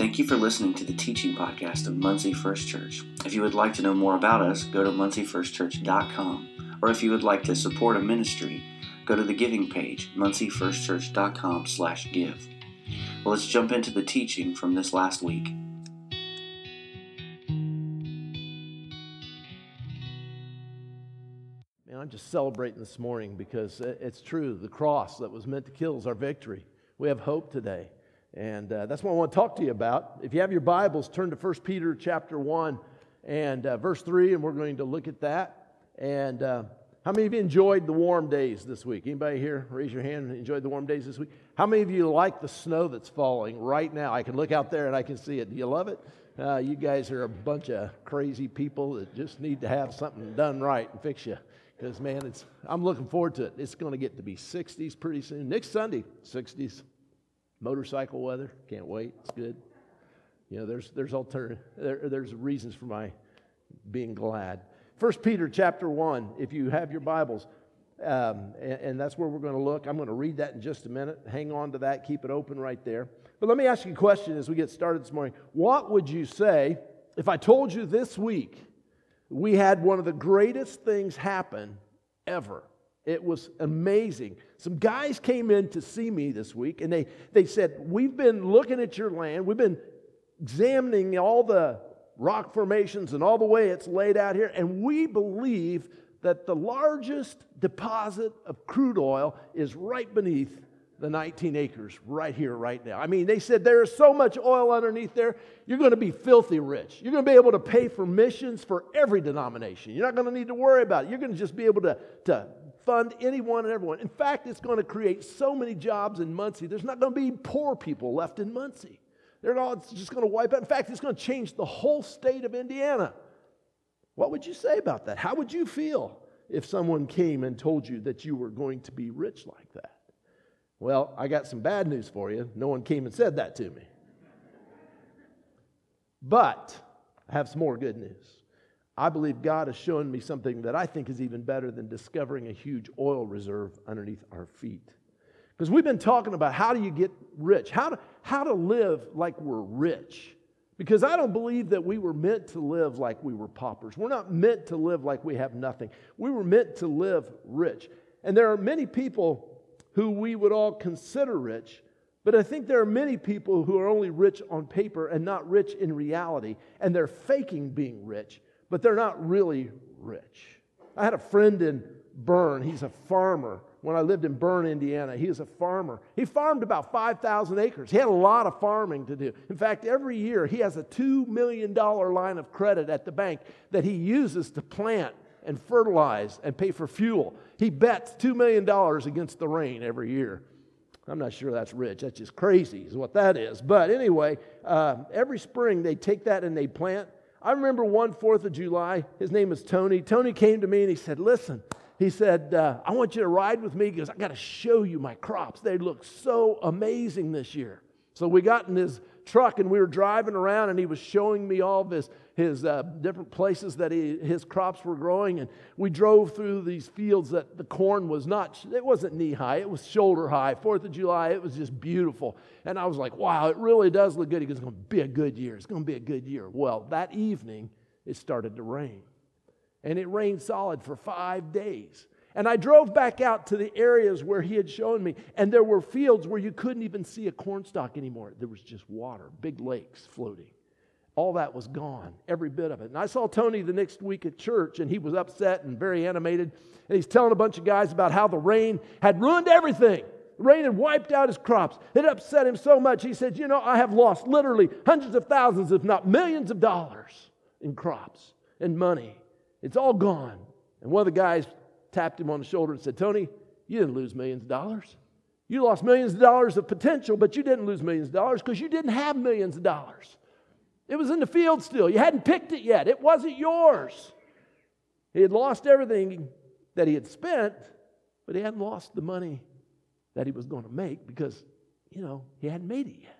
Thank you for listening to the teaching podcast of Muncie First Church. If you would like to know more about us, go to munciefirstchurch.com. Or if you would like to support a ministry, go to the giving page, munciefirstchurch.com slash give. Well, let's jump into the teaching from this last week. Man, I'm just celebrating this morning because it's true. The cross that was meant to kill is our victory. We have hope today. And uh, that's what I want to talk to you about. If you have your Bibles, turn to 1 Peter chapter 1 and uh, verse 3, and we're going to look at that. And uh, how many of you enjoyed the warm days this week? Anybody here raise your hand and enjoyed the warm days this week? How many of you like the snow that's falling right now? I can look out there and I can see it. Do you love it? Uh, you guys are a bunch of crazy people that just need to have something done right and fix you. Because, man, it's, I'm looking forward to it. It's going to get to be 60s pretty soon. Next Sunday, 60s motorcycle weather. Can't wait. It's good. You know, there's there's alternative there, there's reasons for my being glad. First Peter chapter one. If you have your Bibles, um, and, and, that's where we're going to look. I'm going to read that in just a minute. Hang on to that. Keep it open right there. But let me ask you a question as we get started this morning. What would you say if I told you this week we had one of the greatest things happen ever? It was amazing. Some guys came in to see me this week and they, they said, We've been looking at your land, we've been examining all the rock formations and all the way it's laid out here, and we believe that the largest deposit of crude oil is right beneath the 19 acres right here, right now. I mean, they said there is so much oil underneath there, you're going to be filthy rich. You're going to be able to pay for missions for every denomination. You're not going to need to worry about it. You're going to just be able to, to fund anyone and everyone. In fact, it's going to create so many jobs in Muncie, there's not going to be poor people left in Muncie. They're it's just going to wipe out. In fact, it's going to change the whole state of Indiana. What would you say about that? How would you feel if someone came and told you that you were going to be rich like that? Well, I got some bad news for you. No one came and said that to me. But I have some more good news. I believe God has shown me something that I think is even better than discovering a huge oil reserve underneath our feet. Because we've been talking about how do you get rich, how to, how to live like we're rich. Because I don't believe that we were meant to live like we were paupers. We're not meant to live like we have nothing. We were meant to live rich. And there are many people who we would all consider rich, but I think there are many people who are only rich on paper and not rich in reality, and they're faking being rich but they're not really rich. I had a friend in Berne. He's a farmer. When I lived in Berne, Indiana, he was a farmer. He farmed about 5,000 acres. He had a lot of farming to do. In fact, every year he has a $2 million line of credit at the bank that he uses to plant and fertilize and pay for fuel. He bets $2 million against the rain every year. I'm not sure that's rich. That's just crazy, is what that is. But anyway, uh, every spring they take that and they plant I remember one Fourth of July. His name is Tony. Tony came to me and he said, Listen, he said, uh, I want you to ride with me because I got to show you my crops. They look so amazing this year. So we got in his truck and we were driving around and he was showing me all of his, uh, different places that he, his crops were growing. And we drove through these fields that the corn was not, it wasn't knee high, it was shoulder high. Fourth of July, it was just beautiful. And I was like, wow, it really does look good. Goes, it's going to be a good year. It's going to be a good year. Well, that evening, it started to rain. And it rained solid for five days. And I drove back out to the areas where he had shown me, and there were fields where you couldn't even see a cornstalk anymore. There was just water, big lakes floating. All that was gone, every bit of it. And I saw Tony the next week at church, and he was upset and very animated. And he's telling a bunch of guys about how the rain had ruined everything. The rain had wiped out his crops. It upset him so much. He said, You know, I have lost literally hundreds of thousands, if not millions of dollars in crops and money. It's all gone. And one of the guys tapped him on the shoulder and said, Tony, you didn't lose millions of dollars. You lost millions of dollars of potential, but you didn't lose millions of dollars because you didn't have millions of dollars. It was in the field still. You hadn't picked it yet. It wasn't yours. He had lost everything that he had spent, but he hadn't lost the money that he was going to make because, you know, he hadn't made it yet.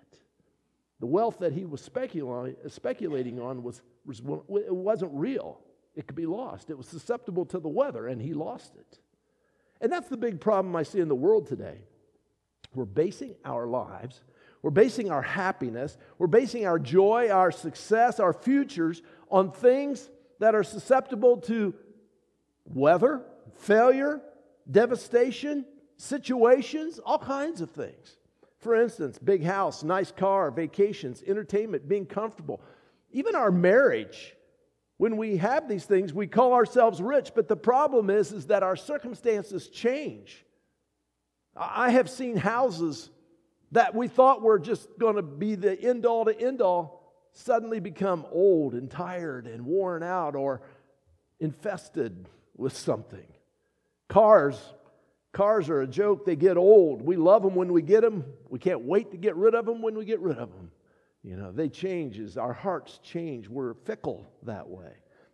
The wealth that he was speculating on was, was it wasn't real it could be lost. It was susceptible to the weather, and he lost it. And that's the big problem I see in the world today. We're basing our lives, We're basing our happiness, we're basing our joy, our success, our futures on things that are susceptible to weather, failure, devastation, situations, all kinds of things. For instance, big house, nice car, vacations, entertainment, being comfortable. Even our marriage, when we have these things, we call ourselves rich, but the problem is, is that our circumstances change. I have seen houses that we thought were just going to be the end all to end all suddenly become old and tired and worn out or infested with something. Cars, cars are a joke. They get old. We love them when we get them. We can't wait to get rid of them when we get rid of them. You know, they change as our hearts change. We're fickle that way.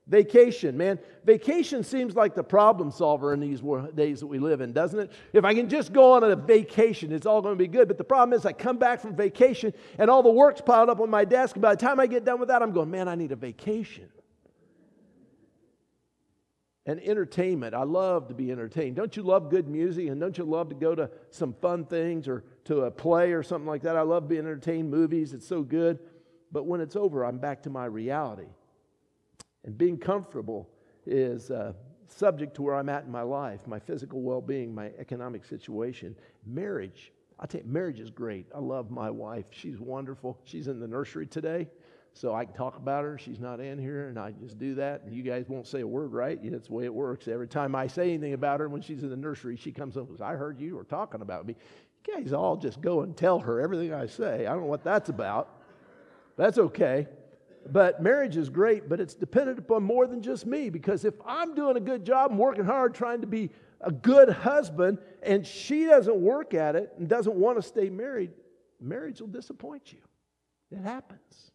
Vacation, man. Vacation seems like the problem solver in these days that we live in, doesn't it? If I can just go on a vacation, it's all going to be good. But the problem is, I come back from vacation and all the work's piled up on my desk. And by the time I get done with that, I'm going, man, I need a vacation. And entertainment. I love to be entertained. Don't you love good music? And don't you love to go to some fun things or to a play or something like that? I love being entertained, movies. It's so good. But when it's over, I'm back to my reality. And being comfortable is uh, subject to where I'm at in my life, my physical well being, my economic situation. Marriage, I tell you, marriage is great. I love my wife. She's wonderful. She's in the nursery today, so I can talk about her. She's not in here, and I just do that. And you guys won't say a word, right? That's the way it works. Every time I say anything about her when she's in the nursery, she comes up and says, I heard you were talking about me. You guys all just go and tell her everything I say. I don't know what that's about. That's okay. But marriage is great, but it's dependent upon more than just me because if I'm doing a good job and working hard trying to be a good husband and she doesn't work at it and doesn't want to stay married, marriage will disappoint you. It happens.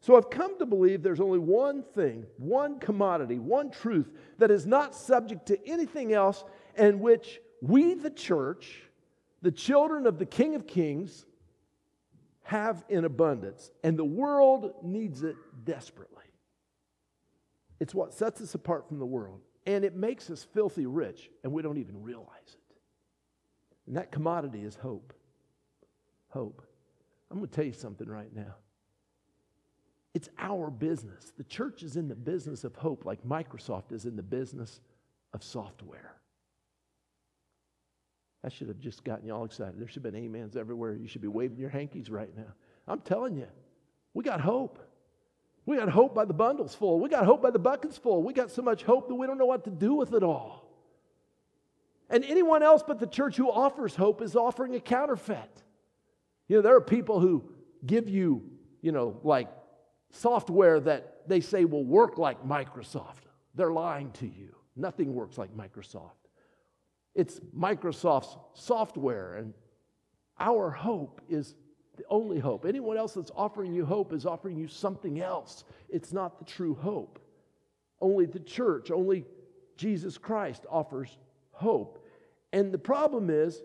So I've come to believe there's only one thing, one commodity, one truth that is not subject to anything else, and which we, the church, the children of the King of Kings, have in abundance, and the world needs it desperately. It's what sets us apart from the world, and it makes us filthy rich, and we don't even realize it. And that commodity is hope. Hope. I'm going to tell you something right now. It's our business. The church is in the business of hope, like Microsoft is in the business of software. That should have just gotten you all excited. There should have been amens everywhere. You should be waving your hankies right now. I'm telling you, we got hope. We got hope by the bundles full. We got hope by the buckets full. We got so much hope that we don't know what to do with it all. And anyone else but the church who offers hope is offering a counterfeit. You know, there are people who give you, you know, like software that they say will work like Microsoft. They're lying to you. Nothing works like Microsoft. It's Microsoft's software, and our hope is the only hope. Anyone else that's offering you hope is offering you something else. It's not the true hope. Only the church, only Jesus Christ offers hope. And the problem is,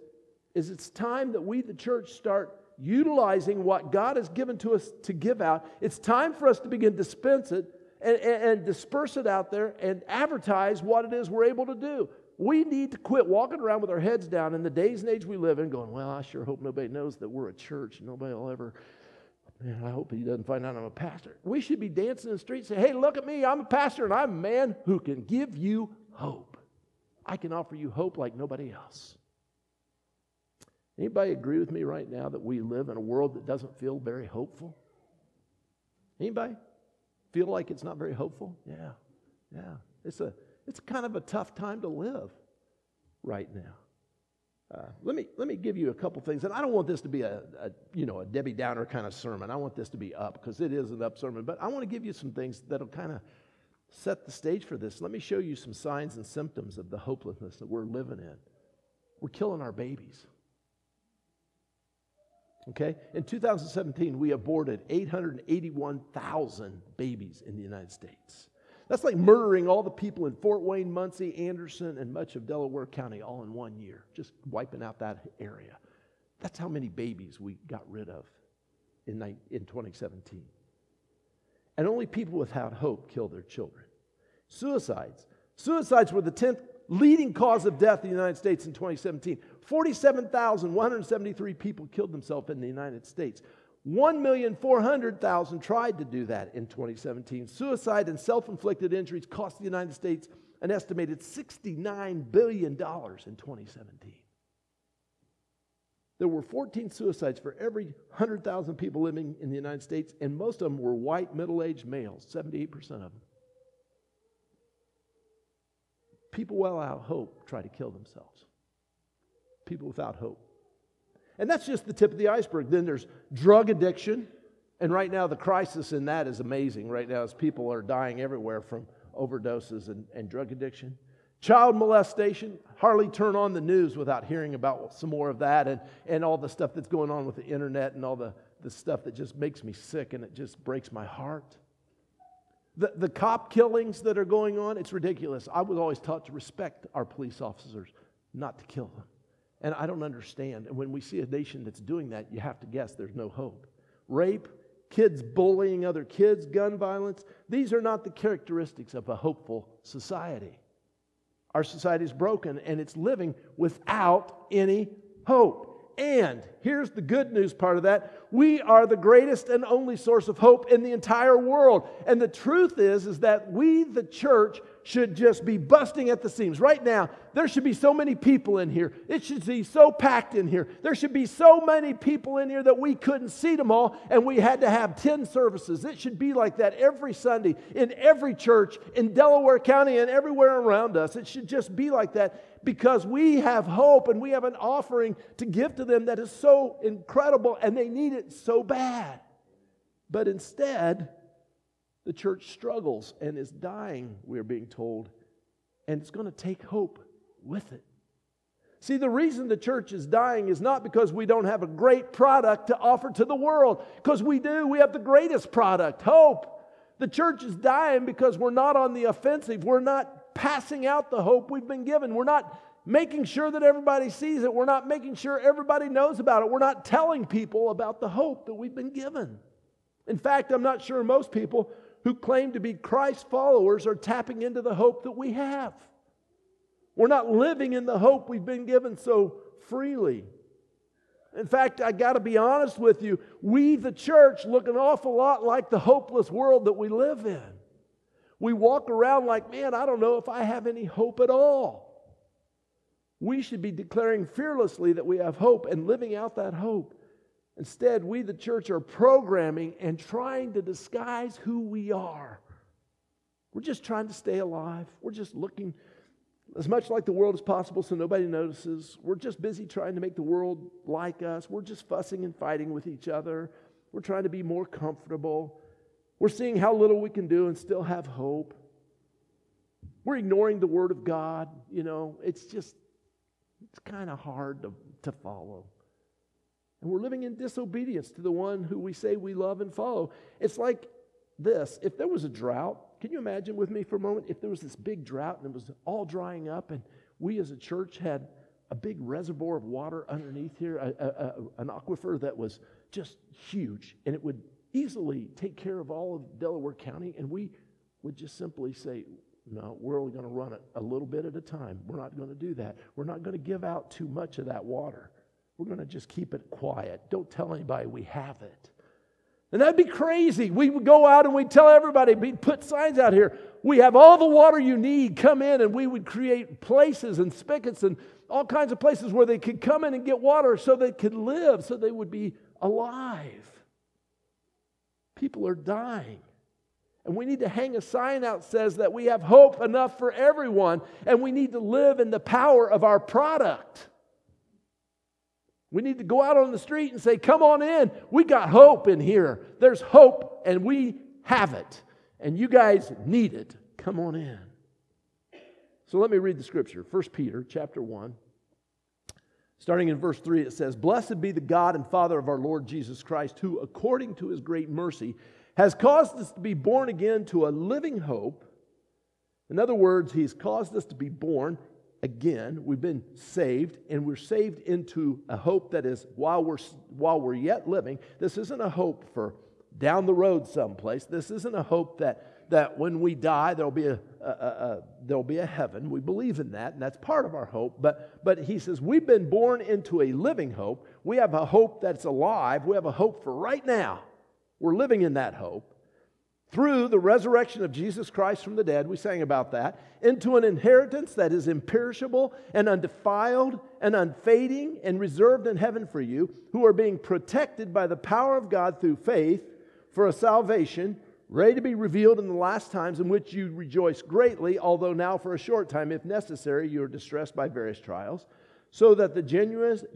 is it's time that we, the church, start utilizing what God has given to us to give out. It's time for us to begin dispense it and, and, and disperse it out there and advertise what it is we're able to do. We need to quit walking around with our heads down in the days and age we live in, going, Well, I sure hope nobody knows that we're a church. Nobody will ever, man, I hope he doesn't find out I'm a pastor. We should be dancing in the streets and say, Hey, look at me. I'm a pastor and I'm a man who can give you hope. I can offer you hope like nobody else. Anybody agree with me right now that we live in a world that doesn't feel very hopeful? Anybody feel like it's not very hopeful? Yeah, yeah. It's a it's kind of a tough time to live right now. Uh, let, me, let me give you a couple things. And I don't want this to be a, a, you know, a Debbie Downer kind of sermon. I want this to be up because it is an up sermon. But I want to give you some things that'll kind of set the stage for this. Let me show you some signs and symptoms of the hopelessness that we're living in. We're killing our babies. Okay? In 2017, we aborted 881,000 babies in the United States. That's like murdering all the people in Fort Wayne, Muncie, Anderson, and much of Delaware County all in one year, just wiping out that area. That's how many babies we got rid of in, in 2017. And only people without hope kill their children. Suicides. Suicides were the 10th leading cause of death in the United States in 2017. 47,173 people killed themselves in the United States. 1,400,000 tried to do that in 2017. Suicide and self inflicted injuries cost the United States an estimated $69 billion in 2017. There were 14 suicides for every 100,000 people living in the United States, and most of them were white, middle aged males, 78% of them. People without hope try to kill themselves. People without hope. And that's just the tip of the iceberg. Then there's drug addiction. And right now, the crisis in that is amazing. Right now, as people are dying everywhere from overdoses and, and drug addiction. Child molestation, hardly turn on the news without hearing about some more of that and, and all the stuff that's going on with the internet and all the, the stuff that just makes me sick and it just breaks my heart. The, the cop killings that are going on, it's ridiculous. I was always taught to respect our police officers, not to kill them. And I don't understand. And when we see a nation that's doing that, you have to guess there's no hope. Rape, kids bullying other kids, gun violence, these are not the characteristics of a hopeful society. Our society is broken and it's living without any hope. And here's the good news part of that. We are the greatest and only source of hope in the entire world. And the truth is is that we the church should just be busting at the seams. Right now, there should be so many people in here. It should be so packed in here. There should be so many people in here that we couldn't seat them all and we had to have 10 services. It should be like that every Sunday in every church in Delaware County and everywhere around us. It should just be like that because we have hope and we have an offering to give to them that is so incredible and they need it so bad. But instead, the church struggles and is dying, we're being told, and it's going to take hope with it. See, the reason the church is dying is not because we don't have a great product to offer to the world, because we do. We have the greatest product hope. The church is dying because we're not on the offensive. We're not passing out the hope we've been given. We're not making sure that everybody sees it. We're not making sure everybody knows about it. We're not telling people about the hope that we've been given. In fact, I'm not sure most people who claim to be Christ followers are tapping into the hope that we have. We're not living in the hope we've been given so freely. In fact, I got to be honest with you, we, the church, look an awful lot like the hopeless world that we live in. We walk around like, man, I don't know if I have any hope at all. We should be declaring fearlessly that we have hope and living out that hope. Instead, we, the church, are programming and trying to disguise who we are. We're just trying to stay alive. We're just looking as much like the world as possible so nobody notices. We're just busy trying to make the world like us. We're just fussing and fighting with each other. We're trying to be more comfortable. We're seeing how little we can do and still have hope. We're ignoring the Word of God. You know, it's just, it's kind of hard to, to follow. And we're living in disobedience to the one who we say we love and follow. It's like this if there was a drought, can you imagine with me for a moment? If there was this big drought and it was all drying up, and we as a church had a big reservoir of water underneath here, a, a, a, an aquifer that was just huge, and it would easily take care of all of Delaware County, and we would just simply say, no, we're only going to run it a little bit at a time. We're not going to do that. We're not going to give out too much of that water. We're going to just keep it quiet. Don't tell anybody we have it. And that'd be crazy. We would go out and we'd tell everybody, we'd put signs out here. We have all the water you need. Come in. And we would create places and spigots and all kinds of places where they could come in and get water so they could live, so they would be alive. People are dying. And we need to hang a sign out says that we have hope enough for everyone, and we need to live in the power of our product. We need to go out on the street and say, Come on in. We got hope in here. There's hope, and we have it. And you guys need it. Come on in. So let me read the scripture. 1 Peter chapter 1. Starting in verse 3, it says, Blessed be the God and Father of our Lord Jesus Christ, who, according to his great mercy, has caused us to be born again to a living hope. In other words, he's caused us to be born again. We've been saved, and we're saved into a hope that is while we're, while we're yet living. This isn't a hope for down the road someplace. This isn't a hope that, that when we die, there'll be a, a, a, there'll be a heaven. We believe in that, and that's part of our hope. But, but he says, we've been born into a living hope. We have a hope that's alive. We have a hope for right now. We're living in that hope. Through the resurrection of Jesus Christ from the dead, we sang about that, into an inheritance that is imperishable and undefiled and unfading and reserved in heaven for you, who are being protected by the power of God through faith for a salvation ready to be revealed in the last times, in which you rejoice greatly, although now for a short time, if necessary, you are distressed by various trials, so that the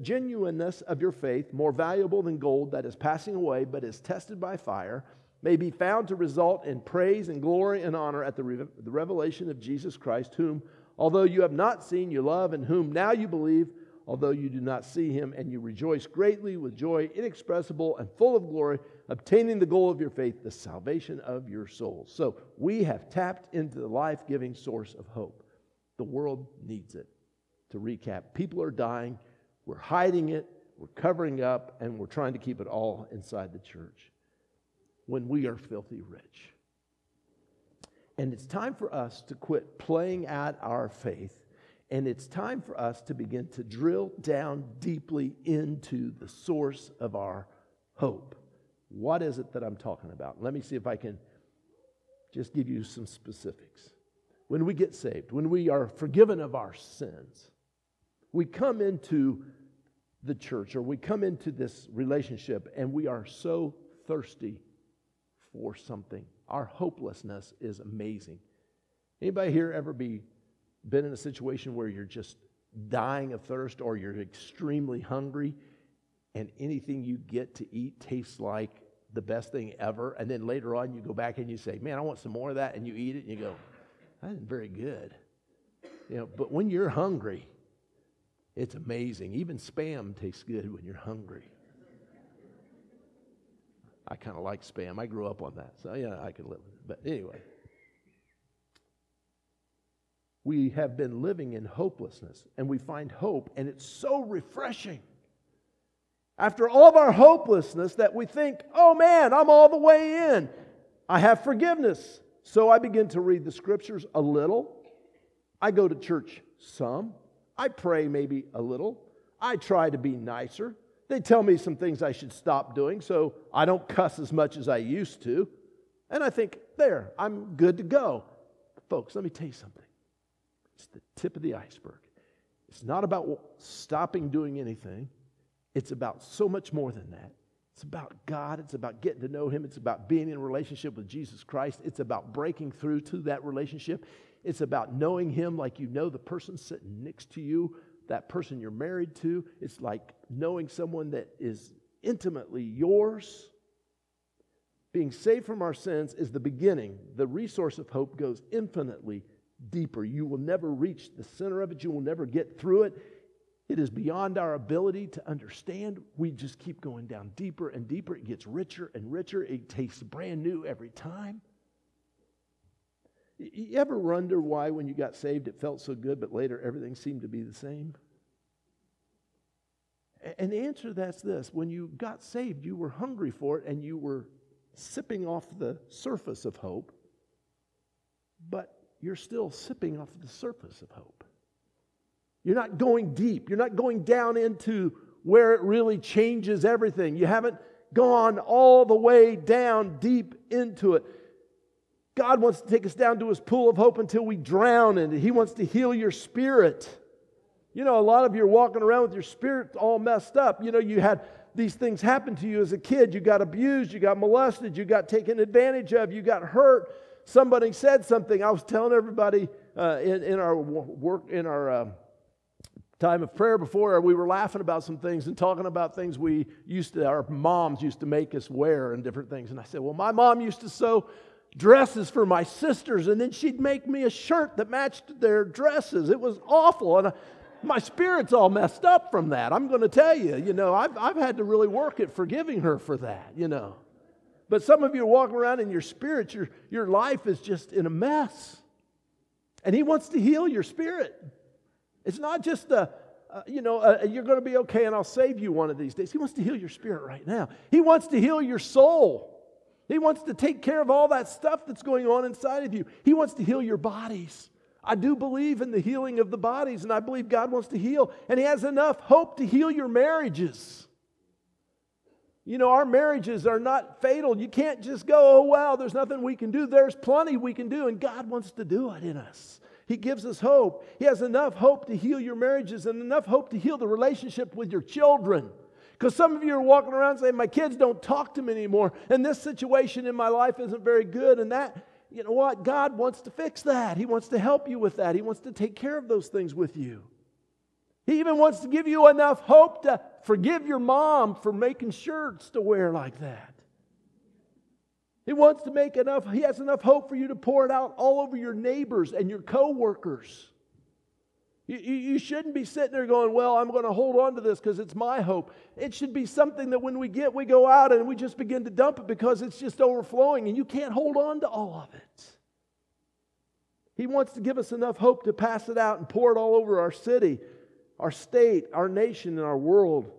genuineness of your faith, more valuable than gold that is passing away but is tested by fire, may be found to result in praise and glory and honor at the, re- the revelation of Jesus Christ, whom, although you have not seen, you love, and whom now you believe although you do not see him, and you rejoice greatly with joy inexpressible and full of glory, obtaining the goal of your faith, the salvation of your souls. So we have tapped into the life giving source of hope. The world needs it. To recap, people are dying, we're hiding it, we're covering up, and we're trying to keep it all inside the church when we are filthy rich. And it's time for us to quit playing at our faith and it's time for us to begin to drill down deeply into the source of our hope. What is it that I'm talking about? Let me see if I can just give you some specifics. When we get saved, when we are forgiven of our sins, we come into the church or we come into this relationship and we are so thirsty for something. Our hopelessness is amazing. Anybody here ever be been in a situation where you're just dying of thirst or you're extremely hungry and anything you get to eat tastes like the best thing ever. And then later on, you go back and you say, Man, I want some more of that. And you eat it and you go, That isn't very good. You know, but when you're hungry, it's amazing. Even spam tastes good when you're hungry. I kind of like spam. I grew up on that. So, yeah, I can live with it. But anyway we have been living in hopelessness and we find hope, and it's so refreshing. After all of our hopelessness, that we think, oh man, I'm all the way in. I have forgiveness. So I begin to read the scriptures a little. I go to church some. I pray maybe a little. I try to be nicer. They tell me some things I should stop doing, so I don't cuss as much as I used to. And I think, there, I'm good to go. Folks, let me tell you something. It's the tip of the iceberg. It's not about stopping doing anything, it's about so much more than that. It's about God. It's about getting to know Him. It's about being in relationship with Jesus Christ. It's about breaking through to that relationship. It's about knowing Him like you know the person sitting next to you, that person you're married to. It's like knowing someone that is intimately yours. Being saved from our sins is the beginning. The resource of hope goes infinitely deeper. You will never reach the center of it, you will never get through it. It is beyond our ability to understand. We just keep going down deeper and deeper. It gets richer and richer. It tastes brand new every time. You ever wonder why, when you got saved, it felt so good, but later everything seemed to be the same? And the answer to that's this when you got saved, you were hungry for it and you were sipping off the surface of hope. But you're still sipping off the surface of hope. You're not going deep. You're not going down into where it really changes everything. You haven't gone all the way down deep into it. God wants to take us down to his pool of hope until we drown in it. He wants to heal your spirit. You know, a lot of you are walking around with your spirit all messed up. You know, you had these things happen to you as a kid. You got abused, you got molested, you got taken advantage of, you got hurt somebody said something. I was telling everybody uh, in, in our work, in our uh, time of prayer before, we were laughing about some things and talking about things we used to, our moms used to make us wear and different things. And I said, Well, my mom used to sew dresses for my sisters, and then she'd make me a shirt that matched their dresses. It was awful. And I, my spirit's all messed up from that. I'm going to tell you, you know, I've, I've had to really work at forgiving her for that, you know. But some of you are walking around in your spirit, your, your life is just in a mess. And He wants to heal your spirit. It's not just a, uh, you know, uh, you're going to be okay and I'll save you one of these days. He wants to heal your spirit right now. He wants to heal your soul. He wants to take care of all that stuff that's going on inside of you. He wants to heal your bodies. I do believe in the healing of the bodies, and I believe God wants to heal, and He has enough hope to heal your marriages. You know, our marriages are not fatal. You can't just go, oh, well, there's nothing we can do. There's plenty we can do, and God wants to do it in us. He gives us hope. He has enough hope to heal your marriages and enough hope to heal the relationship with your children. Because some of you are walking around saying, My kids don't talk to me anymore, and this situation in my life isn't very good, and that, you know what? God wants to fix that. He wants to help you with that. He wants to take care of those things with you. He even wants to give you enough hope to forgive your mom for making shirts to wear like that. He wants to make enough, he has enough hope for you to pour it out all over your neighbors and your coworkers. You, you shouldn't be sitting there going, Well, I'm going to hold on to this because it's my hope. It should be something that when we get, we go out and we just begin to dump it because it's just overflowing and you can't hold on to all of it. He wants to give us enough hope to pass it out and pour it all over our city, our state, our nation, and our world.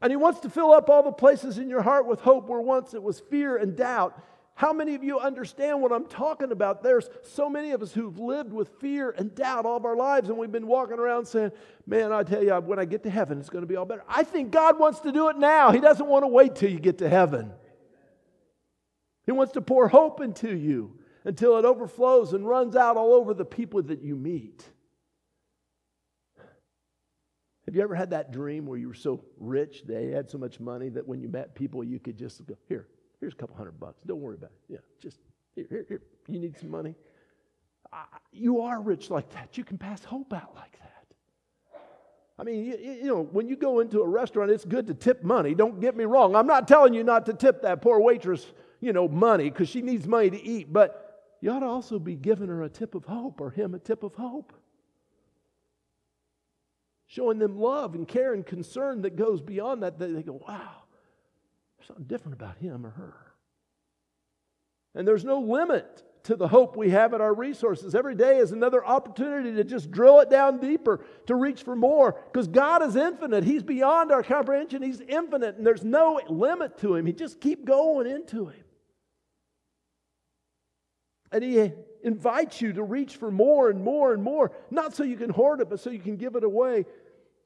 And He wants to fill up all the places in your heart with hope where once it was fear and doubt. How many of you understand what I'm talking about? There's so many of us who've lived with fear and doubt all of our lives, and we've been walking around saying, Man, I tell you, when I get to heaven, it's going to be all better. I think God wants to do it now. He doesn't want to wait till you get to heaven. He wants to pour hope into you until it overflows and runs out all over the people that you meet. Have you ever had that dream where you were so rich, they had so much money that when you met people, you could just go, Here, here's a couple hundred bucks. Don't worry about it. Yeah, just here, here, here. You need some money? Uh, you are rich like that. You can pass hope out like that. I mean, you, you, know, when you go into a restaurant, it's good to tip money. Don't get me wrong. I'm not telling you not to tip that poor waitress, you know, money because she needs money to eat, but you ought to also be giving her a tip of hope or him a tip of hope showing them love and care and concern that goes beyond that. They go, wow, something different about him or her. And there's no limit to the hope we have at our resources. Every day is another opportunity to just drill it down deeper, to reach for more, because God is infinite. He's beyond our comprehension. He's infinite, and there's no limit to Him. He just keep going into Him. And He invites you to reach for more and more and more, not so you can hoard it, but so you can give it away.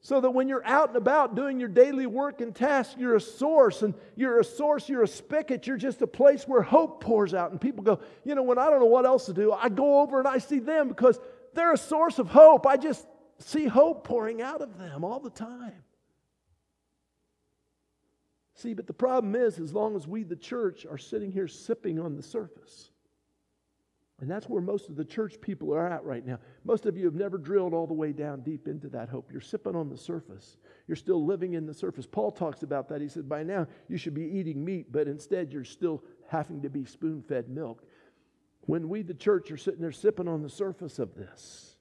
So that when you're out and about doing your daily work and tasks, you're a source, and you're a source, you're a spigot, you're just a place where hope pours out. And people go, you know, when I don't know what else to do, I go over and I see them because they're a source of hope. I just see hope pouring out of them all the time. See, but the problem is, as long as we, the church, are sitting here sipping on the surface, and that's where most of the church people are at right now. Most of you have never drilled all the way down deep into that hope. You're sipping on the surface. You're still living in the surface. Paul talks about that. He said, By now you should be eating meat, but instead you're still having to be spoon fed milk. When we, the church, are sitting there sipping on the surface of this,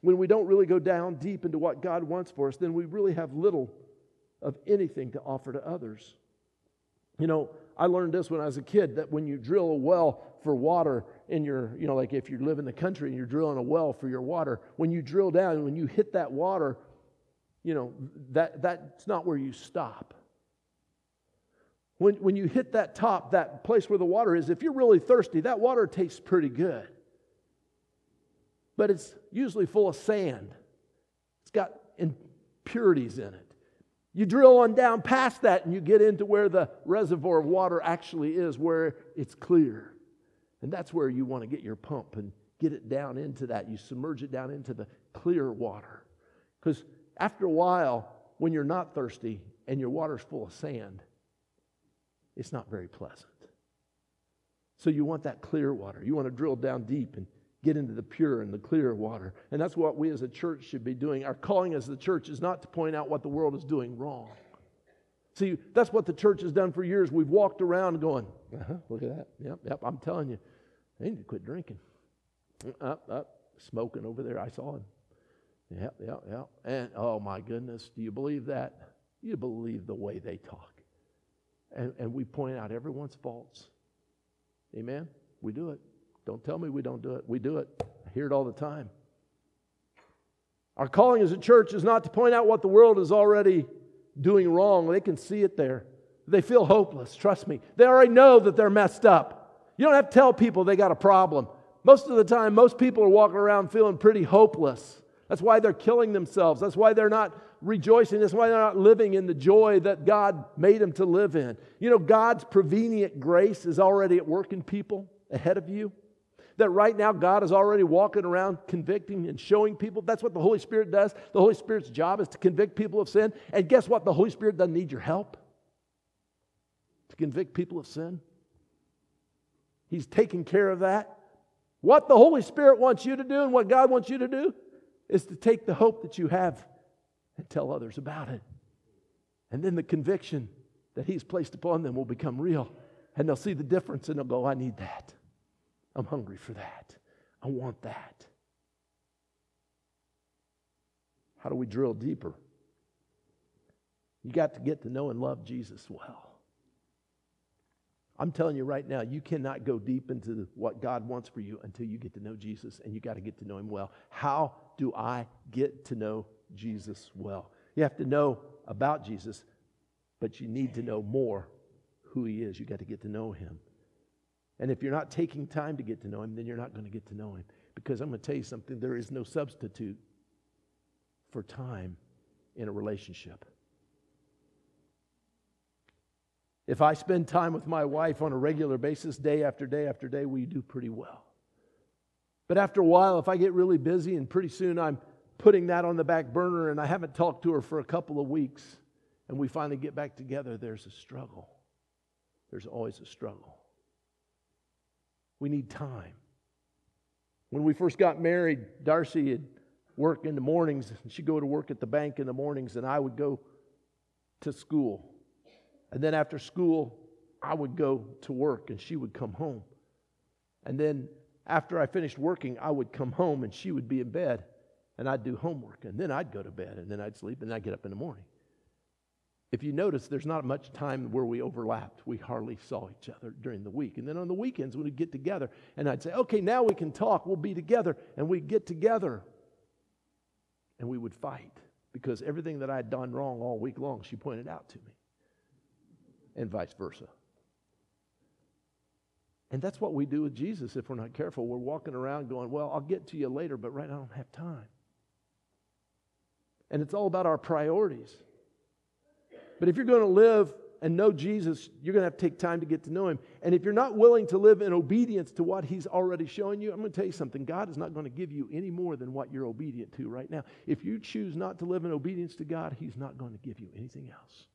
when we don't really go down deep into what God wants for us, then we really have little of anything to offer to others. You know, I learned this when I was a kid that when you drill a well for water in your, you know, like if you live in the country and you're drilling a well for your water, when you drill down, when you hit that water, you know, that, that's not where you stop. When, when you hit that top, that place where the water is, if you're really thirsty, that water tastes pretty good. But it's usually full of sand, it's got impurities in it. You drill on down past that and you get into where the reservoir of water actually is, where it's clear. And that's where you want to get your pump and get it down into that. You submerge it down into the clear water. Because after a while, when you're not thirsty and your water's full of sand, it's not very pleasant. So you want that clear water. You want to drill down deep and get into the pure and the clear water. And that's what we as a church should be doing. Our calling as the church is not to point out what the world is doing wrong. See, that's what the church has done for years. We've walked around going, uh-huh, look at that. Yep, yep, I'm telling you, they need to quit drinking. Up, up, smoking over there. I saw him. Yep, yep, yep. And oh my goodness, do you believe that? You believe the way they talk. And, and we point out everyone's faults. Amen? We do it. Don't tell me we don't do it. We do it. I hear it all the time. Our calling as a church is not to point out what the world is already doing wrong. They can see it there. They feel hopeless. Trust me. They already know that they're messed up. You don't have to tell people they got a problem. Most of the time, most people are walking around feeling pretty hopeless. That's why they're killing themselves. That's why they're not rejoicing. That's why they're not living in the joy that God made them to live in. You know, God's prevenient grace is already at work in people ahead of you. That right now God is already walking around convicting and showing people. That's what the Holy Spirit does. The Holy Spirit's job is to convict people of sin. And guess what? The Holy Spirit doesn't need your help to convict people of sin. He's taking care of that. What the Holy Spirit wants you to do and what God wants you to do is to take the hope that you have and tell others about it. And then the conviction that He's placed upon them will become real. And they'll see the difference and they'll go, I need that. I'm hungry for that. I want that. How do we drill deeper? You got to get to know and love Jesus well. I'm telling you right now, you cannot go deep into what God wants for you until you get to know Jesus, and you got to get to know Him well. How do I get to know Jesus well? You have to know about Jesus, but you need to know more who He is. You got to get to know Him. And if you're not taking time to get to know Him, then you're not going to get to know Him. Because I'm going to tell you something there is no substitute for time in a relationship. If I spend time with my wife on a regular basis, day after day after day, we do pretty well. But after a while, if I get really busy and pretty soon I'm putting that on the back burner and I haven't talked to her for a couple of weeks and we finally get back together, there's a struggle. There's always a struggle. We need time. When we first got married, Darcy would work in the mornings, and she'd go to work at the bank in the mornings, and I would go to school. And then after school, I would go to work, and she would come home. And then after I finished working, I would come home, and she would be in bed, and I'd do homework, and then I'd go to bed, and then I'd sleep, and I'd get up in the morning. If you notice, there's not much time where we overlapped. We hardly saw each other during the week. And then on the weekends, we'd get together, and I'd say, okay, now we can talk. We'll be together. And we'd get together, and we would fight because everything that I had done wrong all week long, she pointed out to me, and vice versa. And that's what we do with Jesus if we're not careful. We're walking around going, well, I'll get to you later, but right now I don't have time. And it's all about our priorities. But if you're going to live and know Jesus, you're going to have to take time to get to know him. And if you're not willing to live in obedience to what he's already showing you, I'm going to tell you something. God is not going to give you any more than what you're obedient to right now. If you choose not to live in obedience to God, he's not going to give you anything else.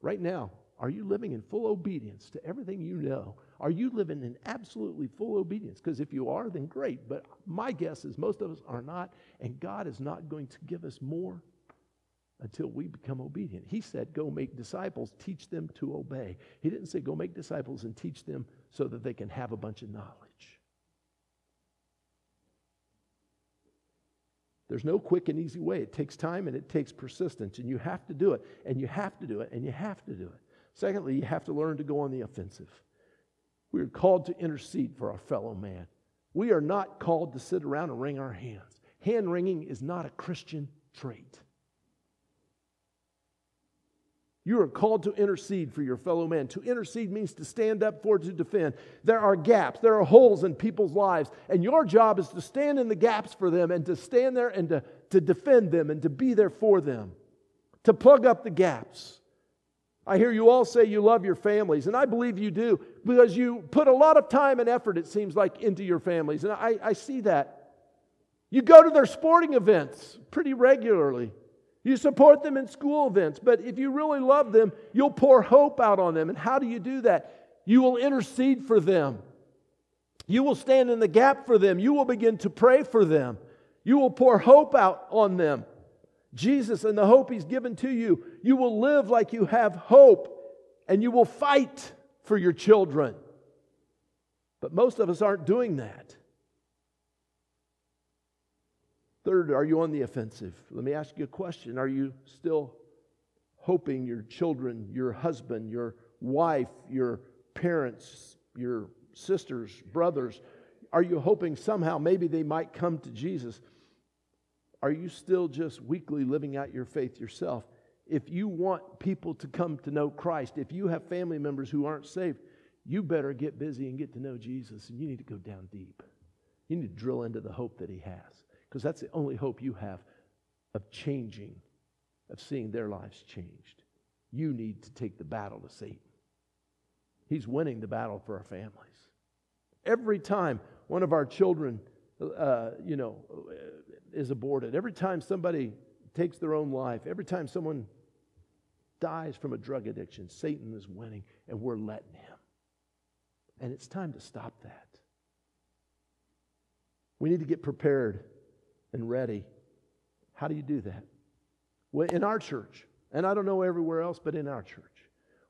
Right now, are you living in full obedience to everything you know? Are you living in absolutely full obedience? Because if you are, then great. But my guess is most of us are not, and God is not going to give us more until we become obedient. He said, Go make disciples, teach them to obey. He didn't say, Go make disciples and teach them so that they can have a bunch of knowledge. There's no quick and easy way. It takes time and it takes persistence, and you have to do it, and you have to do it, and you have to do it. Secondly, you have to learn to go on the offensive. We are called to intercede for our fellow man. We are not called to sit around and wring our hands. Hand wringing is not a Christian trait. You are called to intercede for your fellow man. To intercede means to stand up for, to defend. There are gaps, there are holes in people's lives, and your job is to stand in the gaps for them and to stand there and to, to defend them and to be there for them, to plug up the gaps. I hear you all say you love your families, and I believe you do because you put a lot of time and effort, it seems like, into your families, and I, I see that. You go to their sporting events pretty regularly. You support them in school events, but if you really love them, you'll pour hope out on them. And how do you do that? You will intercede for them. You will stand in the gap for them. You will begin to pray for them. You will pour hope out on them. Jesus and the hope He's given to you, you will live like you have hope and you will fight for your children. But most of us aren't doing that. Third, are you on the offensive? Let me ask you a question. Are you still hoping your children, your husband, your wife, your parents, your sisters, brothers, are you hoping somehow maybe they might come to Jesus? Are you still just weakly living out your faith yourself? if you want people to come to know Christ, if you have family members who aren't saved, you better get busy and get to know Jesus, and you need to go down deep. You need to drill into the hope that He has, because that's the only hope you have of changing, of seeing their lives changed. You need to take the battle to Satan. He's winning the battle for our families. Every time one of our children, uh, you know, is aborted, every time somebody takes their own life, every time someone dies from a drug addiction, Satan is winning, and we're letting him. And it's time to stop that. We need to get prepared and ready. How do you do that? Well, in our church, and I don't know everywhere else, but in our church,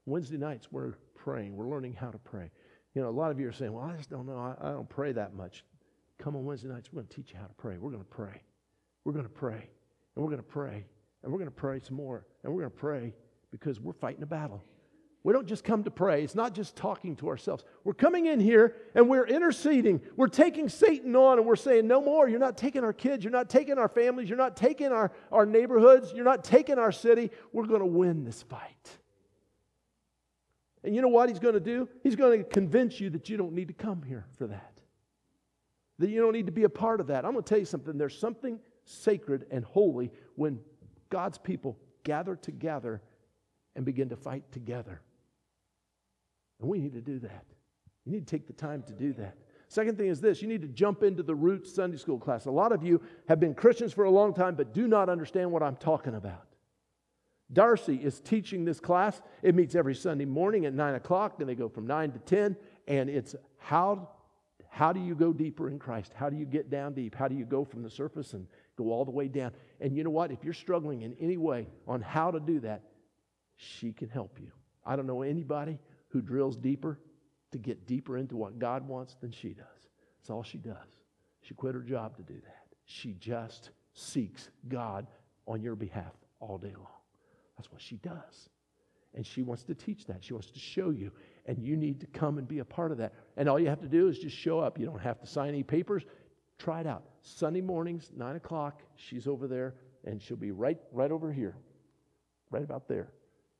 Wednesday nights we're praying. We're learning how to pray. You know, a lot of you are saying, well, I just don't know. I, I don't pray that much. Come on Wednesday nights, we're going to teach you how to pray. We're going to pray. We're going to pray. And we're going to pray. And we're going to pray some more. And we're going to pray because we're fighting a battle. We don't just come to pray. It's not just talking to ourselves. We're coming in here and we're interceding. We're taking Satan on and we're saying, No more. You're not taking our kids. You're not taking our families. You're not taking our, our neighborhoods. You're not taking our city. We're going to win this fight. And you know what he's going to do? He's going to convince you that you don't need to come here for that, that you don't need to be a part of that. I'm going to tell you something. There's something sacred and holy when God's people gather together and begin to fight together. And we need to do that. You need to take the time to do that. Second thing is this you need to jump into the Roots Sunday school class. A lot of you have been Christians for a long time, but do not understand what I'm talking about. Darcy is teaching this class. It meets every Sunday morning at 9 o'clock, and they go from 9 to 10. And it's how, how do you go deeper in Christ? How do you get down deep? How do you go from the surface and go all the way down? And you know what? If you're struggling in any way on how to do that, she can help you. I don't know anybody who drills deeper to get deeper into what God wants than she does. That's all she does. She quit her job to do that. She just seeks God on your behalf all day long. That's what she does. And she wants to teach that. She wants to show you. And you need to come and be a part of that. And all you have to do is just show up. You don't have to sign any papers. Try it out. Sunday mornings, 9 o'clock, she's over there, and she'll be right, right over here, right about there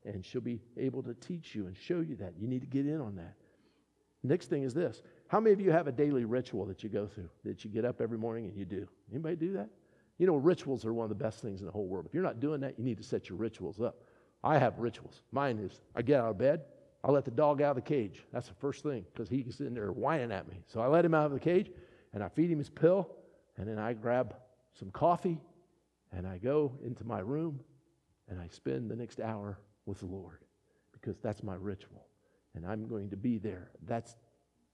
and she'll be able to teach you and show you that. You need to get in on that. Next thing is this. How many of you have a daily ritual that you go through, that you get up every morning and you do? Anybody do that? You know, rituals are one of the best things in the whole world. If you're not doing that, you need to set your rituals up. I have rituals. Mine is I get out of bed, I let the dog out of the cage. That's the first thing because he's in there whining at me. So I let him out of the cage and I feed him his pill and then I grab some coffee and I go into my room and I spend the next hour with the Lord because that's my ritual. And I'm going to be there. That's,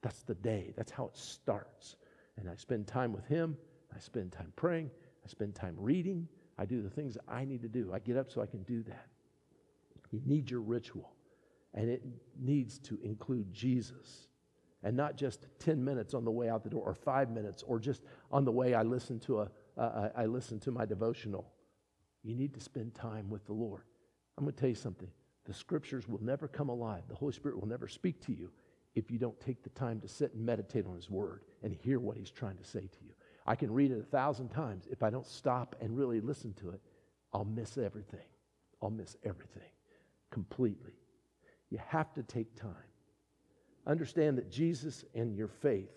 that's the day. That's how it starts. And I spend time with Him. I spend time praying. I spend time reading. I do the things I need to do. I get up so I can do that. You need your ritual. And it needs to include Jesus. And not just 10 minutes on the way out the door or five minutes or just on the way I listen to, a, uh, I listen to my devotional. You need to spend time with the Lord. I'm going to tell you something. The scriptures will never come alive. The Holy Spirit will never speak to you if you don't take the time to sit and meditate on His Word and hear what He's trying to say to you. I can read it a thousand times. If I don't stop and really listen to it, I'll miss everything. I'll miss everything completely. You have to take time. Understand that Jesus and your faith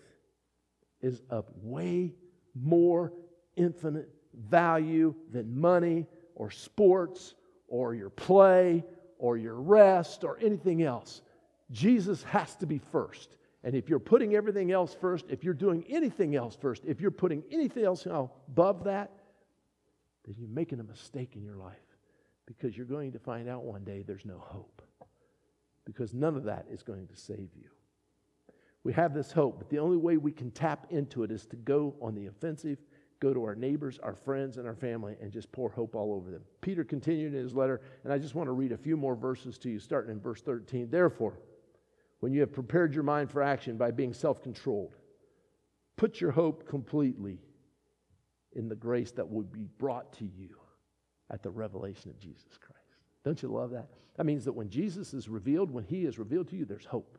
is of way more infinite value than money or sports or your play or your rest or anything else. Jesus has to be first. And if you're putting everything else first, if you're doing anything else first, if you're putting anything else above that, then you're making a mistake in your life because you're going to find out one day there's no hope because none of that is going to save you. We have this hope, but the only way we can tap into it is to go on the offensive go to our neighbors, our friends, and our family and just pour hope all over them. Peter continued in his letter, and I just want to read a few more verses to you, starting in verse 13. Therefore, when you have prepared your mind for action by being self controlled, put your hope completely in the grace that will be brought to you at the revelation of Jesus Christ. Don't you love that? That means that when Jesus is revealed, when he is revealed to you, there's hope.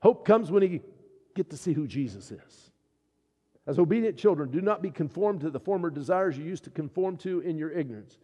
Hope comes when you get to see who Jesus is. As obedient children, do not be conformed to the former desires you used to conform to in your ignorance,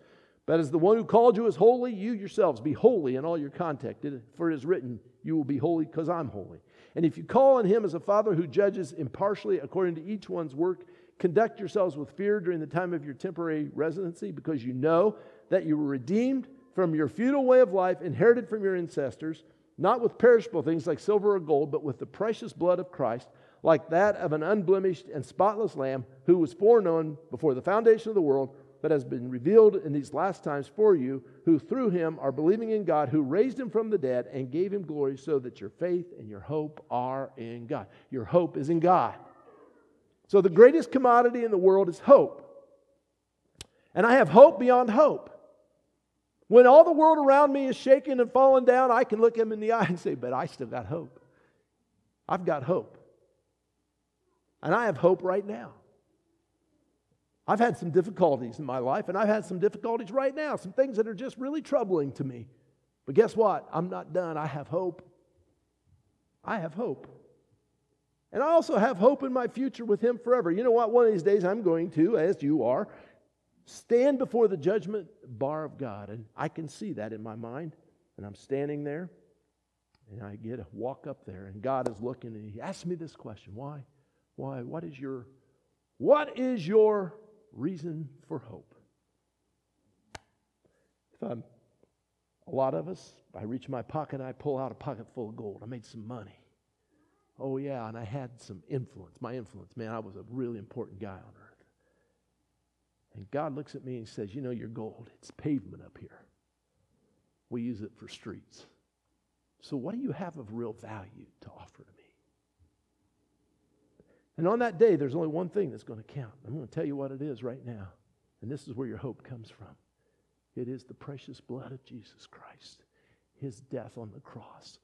But as the one who called you is holy, you yourselves be holy in all your contact. For it is written, You will be holy because I'm holy. And if you call on him as a father who judges impartially according to each one's work, conduct yourselves with fear during the time of your temporary residency, because you know that you were redeemed from your futile way of life, inherited from your ancestors, not with perishable things like silver or gold, but with the precious blood of Christ, like that of an unblemished and spotless lamb who was foreknown before the foundation of the world but has been revealed in these last times for you, who through him are believing in God, who raised him from the dead and gave him glory, so that your faith and your hope are in God. Your hope is in God. So the greatest commodity in the world is hope. And I have hope beyond hope. When all the world around me is shaking and falling down, I can look him in the eye and say, But I still got hope. I've got hope. And I have hope right now. I've had some difficulties in my life, and I've had some difficulties right now, some things that are just really troubling to me. But guess what? I'm not done. I have hope. I have hope. And I also have hope in my future with Him forever. You know what? One of these days I'm going to, as you are, stand before the judgment bar of God. And I can see that in my mind. And I'm standing there, and I get to walk up there, and God is looking, and He asks me this question Why? Why? What is your. What is your reason for hope. If I'm a lot of us, I reach my pocket I pull out a pocket full of gold. I made some money. Oh, yeah, and I had some influence. My influence, man, I was a really important guy on earth. And God looks at me and says, You know, your gold, it's pavement up here. We use it for streets. So, what do you have of real value to offer to? And on that day, there's only one thing that's going to count. I'm going to tell you what it is right now. And this is where your hope comes from it is the precious blood of Jesus Christ, his death on the cross.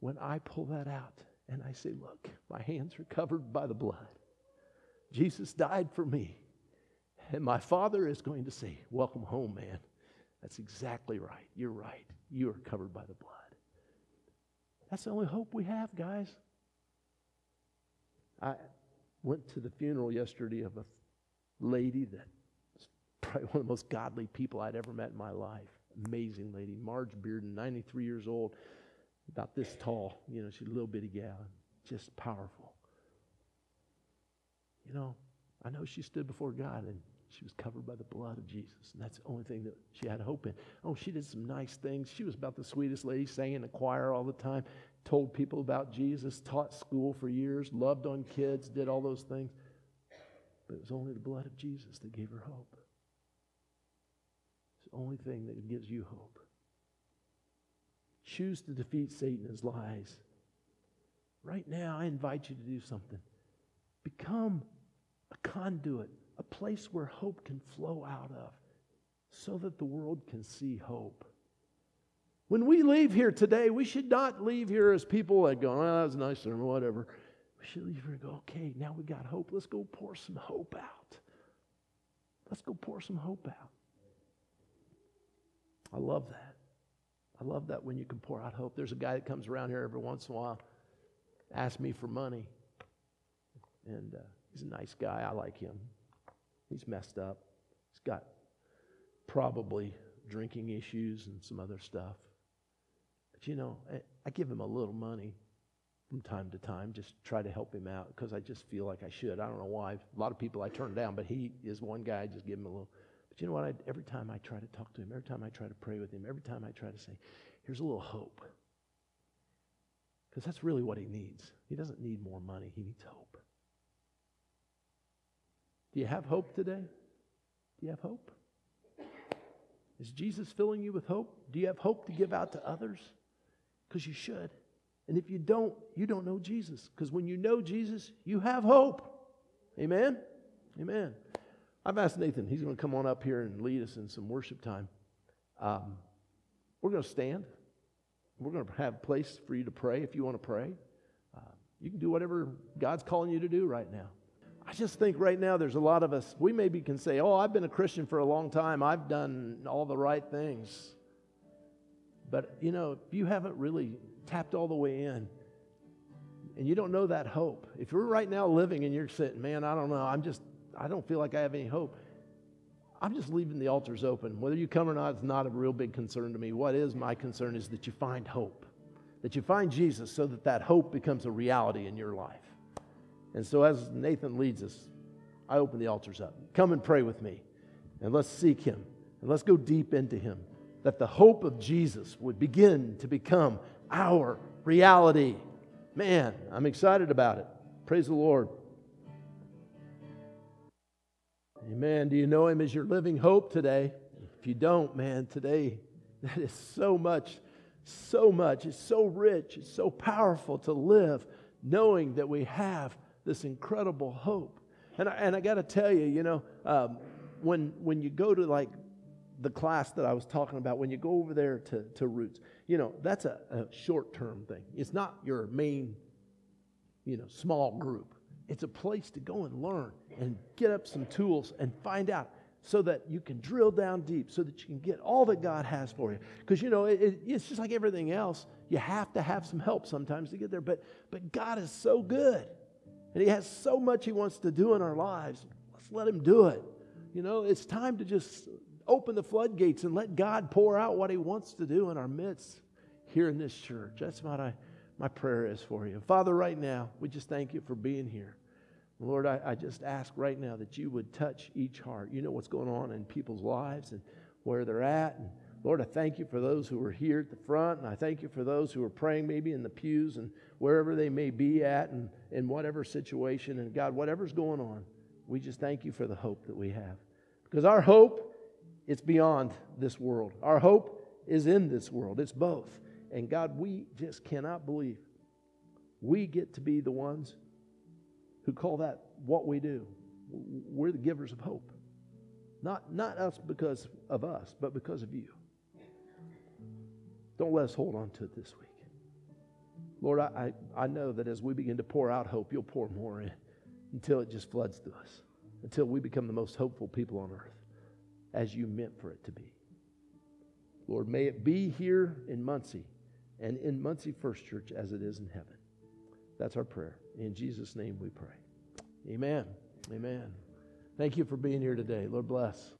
When I pull that out and I say, Look, my hands are covered by the blood, Jesus died for me. And my father is going to say, Welcome home, man. That's exactly right. You're right. You are covered by the blood. That's the only hope we have, guys. I went to the funeral yesterday of a lady that was probably one of the most godly people I'd ever met in my life. Amazing lady, Marge Bearden, 93 years old, about this tall. You know, she's a little bitty gal, just powerful. You know, I know she stood before God and she was covered by the blood of Jesus. And that's the only thing that she had hope in. Oh, she did some nice things. She was about the sweetest lady, sang in the choir all the time told people about Jesus, taught school for years, loved on kids, did all those things. But it was only the blood of Jesus that gave her hope. It's the only thing that gives you hope. Choose to defeat Satan lies. Right now, I invite you to do something. Become a conduit, a place where hope can flow out of, so that the world can see hope. When we leave here today, we should not leave here as people that go, oh, that was a nice sermon, whatever. We should leave here and go, okay, now we got hope. Let's go pour some hope out. Let's go pour some hope out. I love that. I love that when you can pour out hope. There's a guy that comes around here every once in a while, asks me for money. And uh, he's a nice guy. I like him. He's messed up. He's got probably drinking issues and some other stuff. But you know, I, give him a little money from time to time, just try to help him out because I just feel like I should. I don't know why. A lot of people I turn down, but he is one guy. I just give him a little. But you know what? I, every time I try to talk to him, every time I try to pray with him, every time I try to say, here's a little hope. Because that's really what he needs. He doesn't need more money, he needs hope. Do you have hope today? Do you have hope? Is Jesus filling you with hope? Do you have hope to give out to others? Because you should. And if you don't, you don't know Jesus. Because when you know Jesus, you have hope. Amen? Amen. I've asked Nathan, he's going to come on up here and lead us in some worship time. Um, we're going to stand. We're going to have a place for you to pray if you want to pray. Uh, you can do whatever God's calling you to do right now. I just think right now there's a lot of us, we maybe can say, Oh, I've been a Christian for a long time. I've done all the right things. But, you know, if you haven't really tapped all the way in and you don't know that hope, if you're right now living and you're sitting, man, I don't know, I'm just, I don't feel like I have any hope. I'm just leaving the altars open. Whether you come or not is not a real big concern to me. What is my concern is that you find hope, that you find Jesus so that that hope becomes a reality in your life. And so, as Nathan leads us, I open the altars up. Come and pray with me, and let's seek Him, and let's go deep into Him, that the hope of Jesus would begin to become our reality. Man, I'm excited about it. Praise the Lord. Amen. Do you know Him as your living hope today? If you don't, man, today, that is so much, so much. It's so rich, it's so powerful to live knowing that we have this incredible hope. And I, and I got to tell you, you know, um, when, when you go to like the class that I was talking about, when you go over there to, to Roots, you know, that's a, a short term thing. It's not your main, you know, small group. It's a place to go and learn and get up some tools and find out so that you can drill down deep, so that you can get all that God has for you. Because, you know, it, it, it's just like everything else. You have to have some help sometimes to get there. But, but God is so good. And He has so much He wants to do in our lives. Let's let Him do it. You know, it's time to just open the floodgates and let God pour out what He wants to do in our midst here in this church. That's what I, my prayer is for you. Father, right now, we just thank you for being here. Lord, I, I just ask right now that you would touch each heart. You know what's going on in people's lives and where they're at. And Lord, I thank you for those who are here at the front, and I thank you for those who are praying maybe in the pews and wherever they may be at and in whatever situation. And God, whatever's going on, we just thank you for the hope that we have. Because our hope, it's beyond this world. Our hope is in this world. It's both. And God, we just cannot believe we get to be the ones who call that what we do. We're the givers of hope. Not, not us because of us, but because of you. Don't let us hold on to it this week. Lord, I, I, I know that as we begin to pour out hope, you'll pour more in until it just floods to us, until we become the most hopeful people on earth as you meant for it to be. Lord, may it be here in Muncie and in Muncie First Church as it is in heaven. That's our prayer. In Jesus' name we pray. Amen. Amen. Thank you for being here today. Lord bless.